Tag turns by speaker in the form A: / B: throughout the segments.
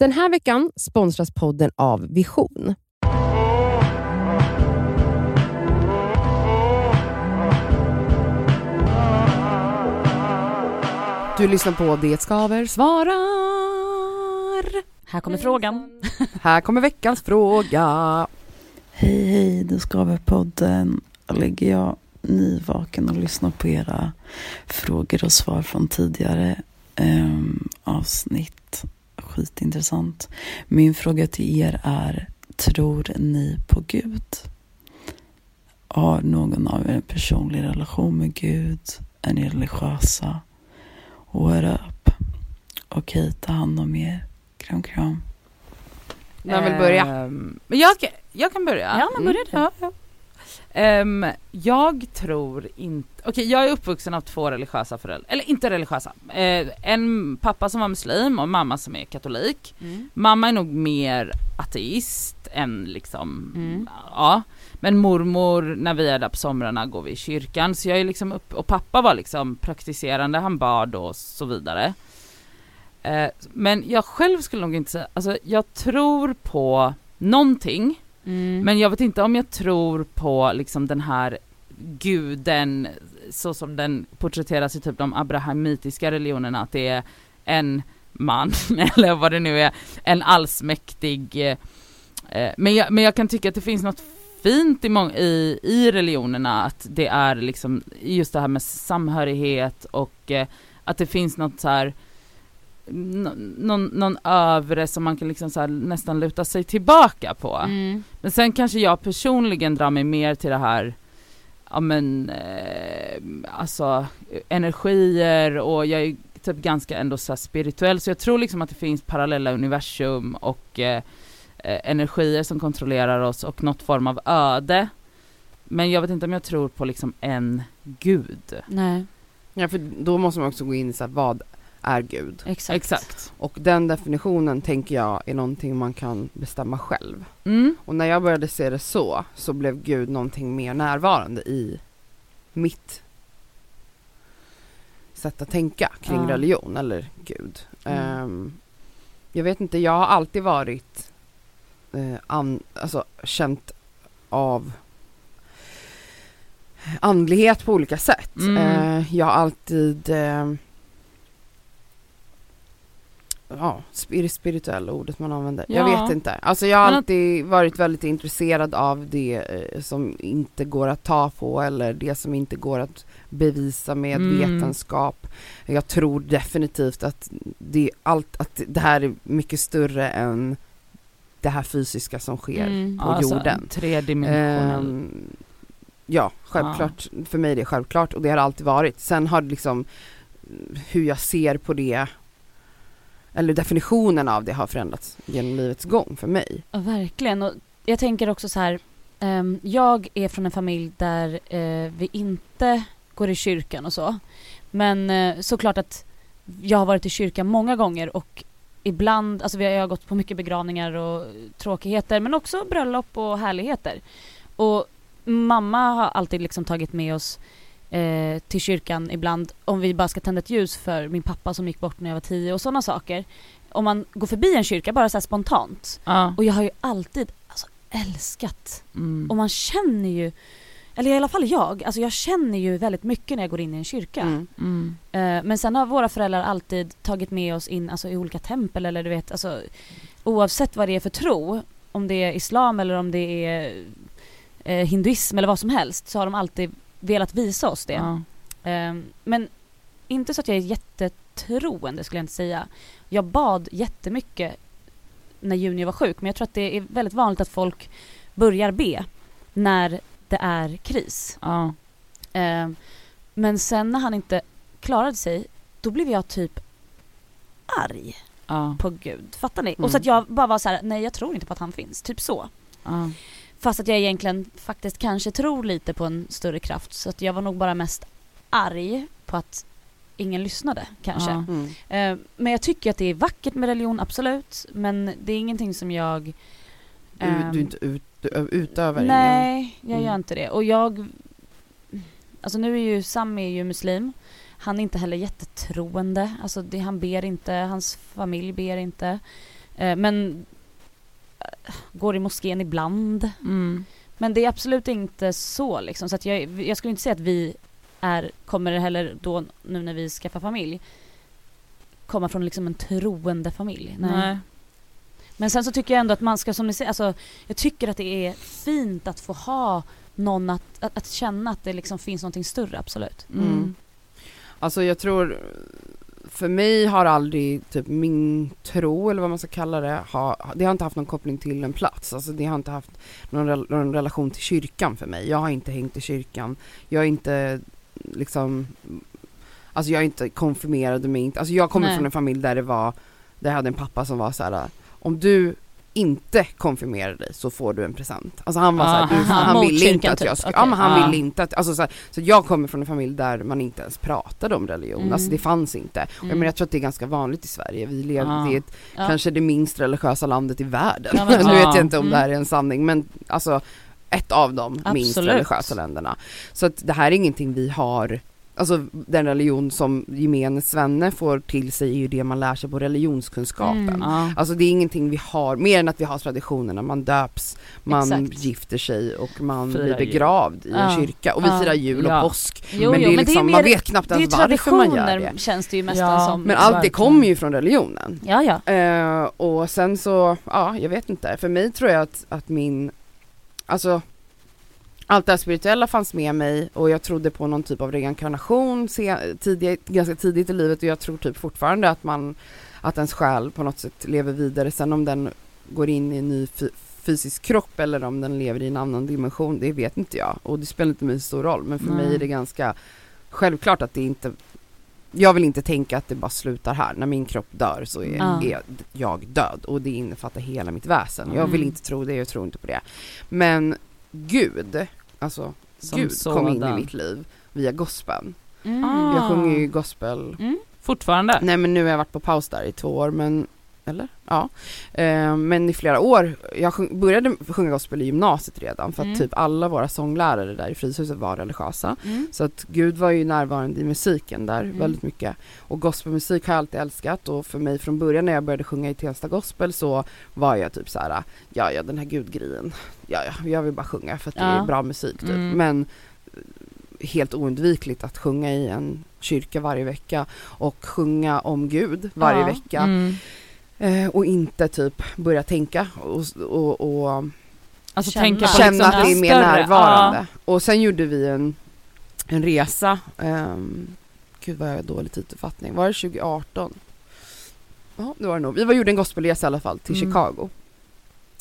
A: Den här veckan sponsras podden av Vision. Du lyssnar på Det skaver svarar.
B: Här kommer frågan.
A: Här kommer veckans fråga.
C: Hej hej, Det skaver podden. Ligger jag nyvaken och lyssnar på era frågor och svar från tidigare um, avsnitt. Skitintressant. Min fråga till er är, tror ni på Gud? Har någon av er en personlig relation med Gud? Är ni religiösa? What up? Okej, ta hand om er. Kram, kram.
A: Vem vill börja?
D: Men jag, jag kan börja.
B: Ja, men börja du.
D: Ja, ja. Ehm, jag tror inte, okej jag är uppvuxen av två religiösa föräldrar, eller inte religiösa. Eh, en pappa som var muslim och mamma som är katolik.
B: Mm.
D: Mamma är nog mer ateist än liksom,
B: Mm.
D: ja. Men mormor, när vi är där på somrarna går vi i kyrkan så jag är liksom upp, och pappa var liksom praktiserande, han bad och så vidare. Eh, men jag själv skulle nog inte säga, alltså jag tror på någonting
B: Mm.
D: men jag vet inte om jag tror på liksom den här guden så som den porträtteras i typ de abrahamitiska religionerna, att det är en man, eller vad det nu är, en allsmäktig eh, eh, men, jag, men jag kan tycka att det finns något fint i, mång- i, i religionerna, att det är liksom just det här med samhörighet och eh, att det finns något så här någon, någon övre som man kan liksom så här nästan luta sig tillbaka på.
B: Mm.
D: Men sen kanske jag personligen drar mig mer till det här, ja men, eh, alltså energier och jag är typ ganska ändå så spirituell så jag tror liksom att det finns parallella universum och eh, eh, energier som kontrollerar oss och något form av öde. Men jag vet inte om jag tror på liksom en gud.
B: Nej,
A: Ja, för då måste man också gå in i så här, vad är Gud?
B: exakt.
D: Exakt.
A: Och den definitionen tänker jag är någonting man kan bestämma själv.
D: Mm.
A: Och när jag började se det så, så blev Gud någonting mer närvarande i mitt sätt att tänka kring
D: Ja.
A: religion eller Gud.
B: Mm.
A: Ehm, jag vet inte, jag har alltid varit eh, an, alltså, känt av andlighet på olika sätt.
D: Mm.
A: Eh, jag har alltid eh, Ja, spir- spirituell ordet man använder. Jag
D: Ja.
A: vet inte. Alltså jag har
D: Men
A: alltid varit väldigt intresserad av det eh, som inte går att ta på eller det som inte går att bevisa med
D: Mm.
A: vetenskap. Jag tror definitivt att det, allt, att det här är mycket större än det här fysiska som sker
B: Mm.
A: på
D: Alltså,
A: jorden.
D: Tredimensionell.
A: Ehm, ja, självklart. För mig är det självklart och det har det alltid varit. Sen har det liksom hur jag ser på det eller definitionen av det har förändrats genom livets gång för mig.
B: Ja, verkligen. Och jag tänker också så här. Ehm, jag är från en familj där eh, vi inte går i kyrkan och så. Men eh, såklart att jag har varit i kyrkan många gånger och ibland, alltså vi har, jag har gått på mycket begravningar och tråkigheter men också bröllop och härligheter. Och mamma har alltid liksom tagit med oss eh, till kyrkan ibland om vi bara ska tända ett ljus för min pappa som gick bort när jag var tio och sådana saker. Om man går förbi en kyrka bara så här spontant.
D: Ja.
B: Och jag har ju alltid alltså, älskat
D: Mm.
B: och man känner ju, eller i alla fall jag, alltså jag känner ju väldigt mycket när jag går in i en kyrka.
A: Mm.
D: Mm.
B: Eh, men sen har våra föräldrar alltid tagit med oss in alltså, i olika tempel eller du vet, alltså, oavsett vad det är för tro, om det är islam eller om det är eh, hinduism eller vad som helst, så har de alltid velat visa oss det.
D: Ja.
B: Eh, men inte så att jag är jättetroende skulle jag inte säga. Jag bad jättemycket när Junior var sjuk, men jag tror att det är väldigt vanligt att folk börjar be när det är kris.
D: Ja.
B: Eh, men sen när han inte klarade sig, då blev jag typ arg
D: Ja.
B: på Gud. Fattar ni?
A: Mm.
B: Och så att jag bara var så här: nej jag tror inte på att han finns. Typ så. Fast att jag egentligen faktiskt kanske tror lite på en större kraft. Så att jag var nog bara mest arg på att ingen lyssnade kanske.
A: Mm.
B: Eh, men jag tycker att det är vackert med religion, absolut. Men det är ingenting som jag...
A: Du,
B: ehm,
A: du är inte ut, du, utöver
B: Nej, jag
A: Mm.
B: gör inte det. Och jag... Alltså nu är ju Sam är ju muslim. Han är inte heller jättetroende. Alltså det, han ber inte, hans familj ber inte. Eh, men går i moskén ibland.
D: Mm.
B: Men det är absolut inte så liksom. Så att jag, jag skulle inte säga att vi är, kommer heller då nu när vi skaffar familj komma från liksom en troende familj.
D: Nej.
B: Men sen så tycker jag ändå att man ska som ni säger, alltså jag tycker att det är fint att få ha någon att, att, att känna att det liksom finns någonting större, absolut.
D: Mm.
A: Mm. Alltså jag tror, för mig har aldrig typ min tro eller vad man ska kalla det, ha, det har inte haft någon koppling till en plats. Alltså det har inte haft någon, rel- någon relation till kyrkan för mig. Jag har inte hängt i kyrkan. Jag är inte liksom, alltså jag är inte konfirmerad mig inte, alltså jag kommer
B: Nej.
A: från en familj där det var, där jag hade en pappa som var så här: om du inte konfirmerar dig så får du en present. Alltså han var
D: Ah,
A: såhär, han
B: mot
A: ville inte att jag
B: typ.
A: skulle,
B: Okej.
A: ja men han
D: Ah.
A: ville inte att, alltså så, här, så jag kommer från en familj där man inte ens pratade om religion,
B: Mm.
A: alltså det fanns inte. Och jag,
B: Mm.
A: menar, jag tror att det är ganska vanligt i Sverige, vi lever,
D: Ah.
A: är ett,
B: Ja.
A: kanske det minst religiösa landet i världen.
B: Ja, men-
A: nu vet
D: Ja.
A: jag inte om
B: Mm.
A: det här är en sanning men alltså ett av de minst
B: Absolut.
A: religiösa länderna. Så att det här är ingenting vi har Alltså den religion som gemene svenne får till sig är ju det man lär sig på religionskunskapen.
B: Mm.
D: Ja.
A: Alltså det är ingenting vi har, mer än att vi har traditionerna, man döps, man
B: Exakt.
A: gifter sig och man
D: Firar
A: blir
D: jul.
A: begravd i en
B: Ja.
A: kyrka och vi firar jul och
D: Ja.
A: påsk.
B: Jo,
A: men
B: jo,
A: det är liksom,
B: mer,
A: man vet knappt
B: det är
A: ens varför man gör
B: traditioner
A: det.
B: känns det ju nästan
D: Ja.
B: som.
A: Men allt det kommer ju från religionen.
B: Ja, ja.
A: Eh, och sen så, ja jag vet inte, för mig tror jag att, att min, alltså allt det här spirituella fanns med mig och jag trodde på någon typ av reinkarnation tidigt, ganska tidigt i livet och jag tror typ fortfarande att man, att ens själ på något sätt lever vidare. Sen om den går in i en ny fy, fysisk kropp eller om den lever i en annan dimension, det vet inte jag. Och det spelar inte mig så stor roll, men för
D: Nej.
A: mig är det ganska självklart att det inte jag vill inte tänka att det bara slutar här. När min kropp dör så är,
B: Ja.
A: är jag död och det innefattar hela mitt väsen. Jag vill
B: Mm.
A: inte tro det, jag tror inte på det. Men Gud, alltså
D: Som
A: Gud kom in i
D: sådan.
A: mitt liv via gospeln.
B: Mm.
A: Jag sjunger ju gospel,
B: Mm.
D: Fortfarande?
A: nej men nu har jag varit på paus där i två år men eller? Ja. Eh, men i flera år, jag sjung, började sjunga gospel i gymnasiet redan för att
B: Mm.
A: typ alla våra sånglärare där i Fryshuset var religiösa.
B: Mm.
A: Så att Gud var ju närvarande i musiken där
B: Mm.
A: väldigt mycket. Och gospelmusik har jag alltid älskat och för mig från början när jag började sjunga i Tensta gospel så var jag typ så här: ja ja den här gudgrejen, ja ja jag vill bara sjunga för att det
B: Ja.
A: är bra musik typ.
D: Mm.
A: Men helt oundvikligt att sjunga i en kyrka varje vecka och sjunga om Gud varje
B: Ja.
A: vecka
D: Mm.
A: Eh, och inte typ börja tänka och, och, och
D: Alltså
B: Känna.
D: tänka på
A: känna
D: liksom
A: att det är mer
D: större.
A: närvarande. Och sen gjorde vi en, en resa, um, gud vad jag har dålig tidsuppfattning, var det 2018? Ja det var det nog. Vi var, gjorde en gospelresa i alla fall till
D: Mm.
A: Chicago.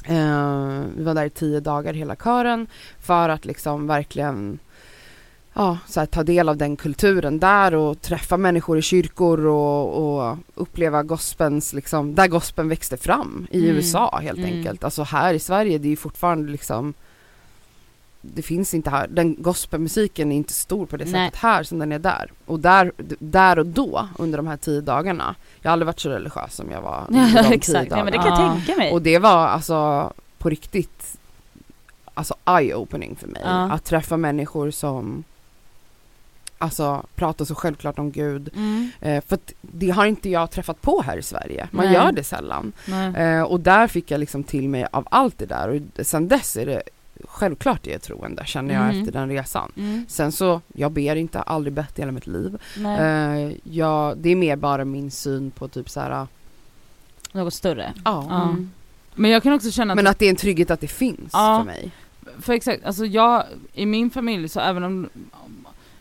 A: Eh, vi var där i tio dagar hela kören för att liksom verkligen ja, så här, ta del av den kulturen där och träffa människor i kyrkor och, och uppleva gospelns, liksom, där gospeln växte fram i
B: Mm.
A: USA helt
B: Mm.
A: enkelt. Alltså här i Sverige, det är ju fortfarande liksom det finns inte här, den gospelmusiken är inte stor på det
B: Nej.
A: sättet här som den är där. Och där, där och då, under de här tio dagarna, jag har aldrig varit så religiös som jag var under de
B: Ja,
A: tio
B: exakt. Nej, men det
A: dagarna.
B: kan jag
D: Ja.
B: tänka mig.
A: Och det var alltså på riktigt alltså eye-opening för mig.
B: Ja.
A: Att träffa människor som alltså pratar så självklart om Gud.
B: Mm.
A: Eh, för det har inte jag träffat på här i Sverige. Man
B: Nej.
A: gör det sällan. Eh, och där fick jag liksom till mig av allt det där och sen dess är det självklart jag är troende känner jag
B: Mm.
A: efter den resan.
B: Mm.
A: Sen så, jag ber inte, aldrig bett i hela mitt liv. Eh, jag, det är mer bara min syn på typ så här.
B: Något större.
A: ja.
D: Ja.
B: Mm.
D: Men jag kan också känna att
A: Men att det är en trygghet att det finns
D: Ja.
A: för mig.
D: För exakt, alltså jag, i min familj så även om,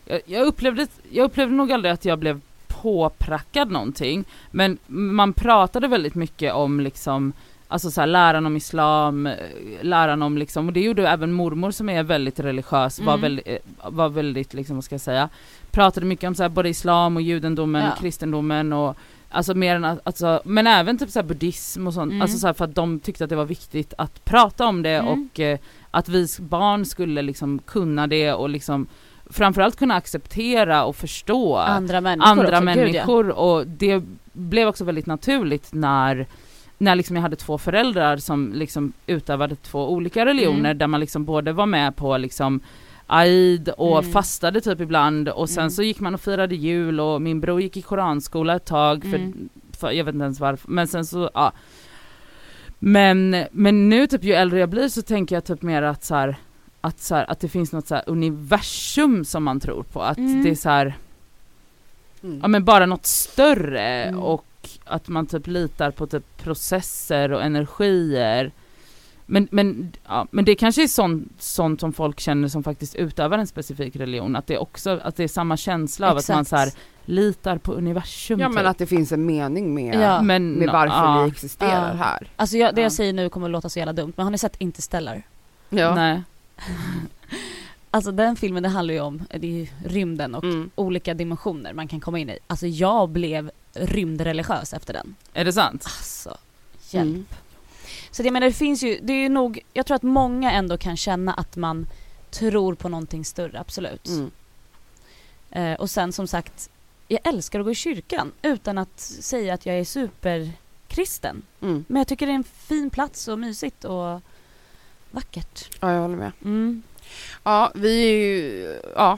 D: jag, jag, upplevde, jag upplevde nog aldrig att jag blev påprackad någonting, men man pratade väldigt mycket om liksom, alltså så här, läran om islam, eh, läran om liksom, och det gjorde även mormor som är väldigt religiös, var
B: Mm.
D: väldigt, eh, var väldigt liksom, vad ska jag säga, pratade mycket om så här, både islam och judendomen,
B: Ja.
D: kristendomen och Alltså mer än att, alltså, men även typ så här buddhism och sånt,
B: Mm.
D: alltså så här, för att de tyckte att det var viktigt att prata om det
B: Mm.
D: och eh, att vi barn skulle liksom kunna det och liksom framförallt kunna acceptera och förstå
B: Andra människor
D: andra
B: också. Gud, ja.
D: människor och det blev också väldigt naturligt när när liksom jag hade två föräldrar som liksom utövade två olika religioner
B: Mm.
D: där man liksom både var med på liksom Aid och
B: Mm.
D: fastade typ ibland och sen
B: Mm.
D: så gick man och firade jul och min bror gick i koranskola ett tag för,
B: Mm.
D: för jag vet inte ens varför men sen så ja Men, men nu typ ju äldre jag blir så tänker jag typ mer att så här, att, så här, att det finns något så här universum som man tror på. Att
B: Mm.
D: det är så här,
A: Mm.
D: ja men bara något större
A: Mm.
D: och att man typ litar på typ processer och energier. Men, men, ja, men det kanske är sånt, sånt som folk känner som faktiskt utövar en specifik religion, att det är också, att det är samma känsla av att man
B: Exakt.
D: så här, litar på universum
A: Ja
D: typ.
A: men att det finns en mening med,
B: Ja.
D: men,
A: med varför
D: ja,
A: vi existerar
B: Ja.
A: här.
B: Alltså jag, det
D: Ja.
B: jag säger nu kommer att låta så jävla dumt, men har ni sett Interstellar?
A: Ja.
D: Nej.
B: Alltså den filmen det handlar ju om, det är ju rymden och
A: Mm.
B: olika dimensioner man kan komma in i. Alltså jag blev rymdreligiös efter den.
D: Är det sant?
B: Alltså, hjälp.
A: Mm.
B: Så det, jag menar, det finns ju, det är ju nog, jag tror att många ändå kan känna att man tror på någonting större, absolut.
A: Mm.
B: Eh, och sen som sagt, jag älskar att gå i kyrkan utan att säga att jag är superkristen.
A: Mm.
B: Men jag tycker det är en fin plats och mysigt och vackert.
A: Ja jag håller med.
B: Mm.
A: Ja vi är ju, ja.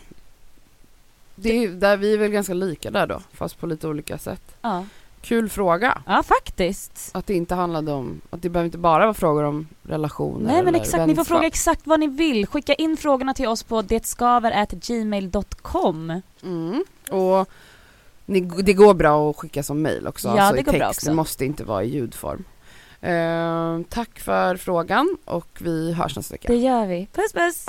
A: Det är, där vi är väl ganska lika där då, fast på lite olika sätt.
B: Ja.
A: Kul fråga.
B: ja, faktiskt.
A: Att det inte handlade om, att det behöver inte bara vara frågor om relationer
B: Nej men exakt, ni får
A: vänskap.
B: fråga exakt vad ni vill. Skicka in frågorna till oss på detskaver.gmail.com.
A: Mm. Och ni, det går bra att skicka som mail också,
B: Ja,
A: alltså
B: det
A: i
B: går bra
A: text.
B: också.
A: Det måste inte vara i ljudform. Eh, tack för frågan och vi hörs nästa vecka.
B: Det gör vi. Puss puss!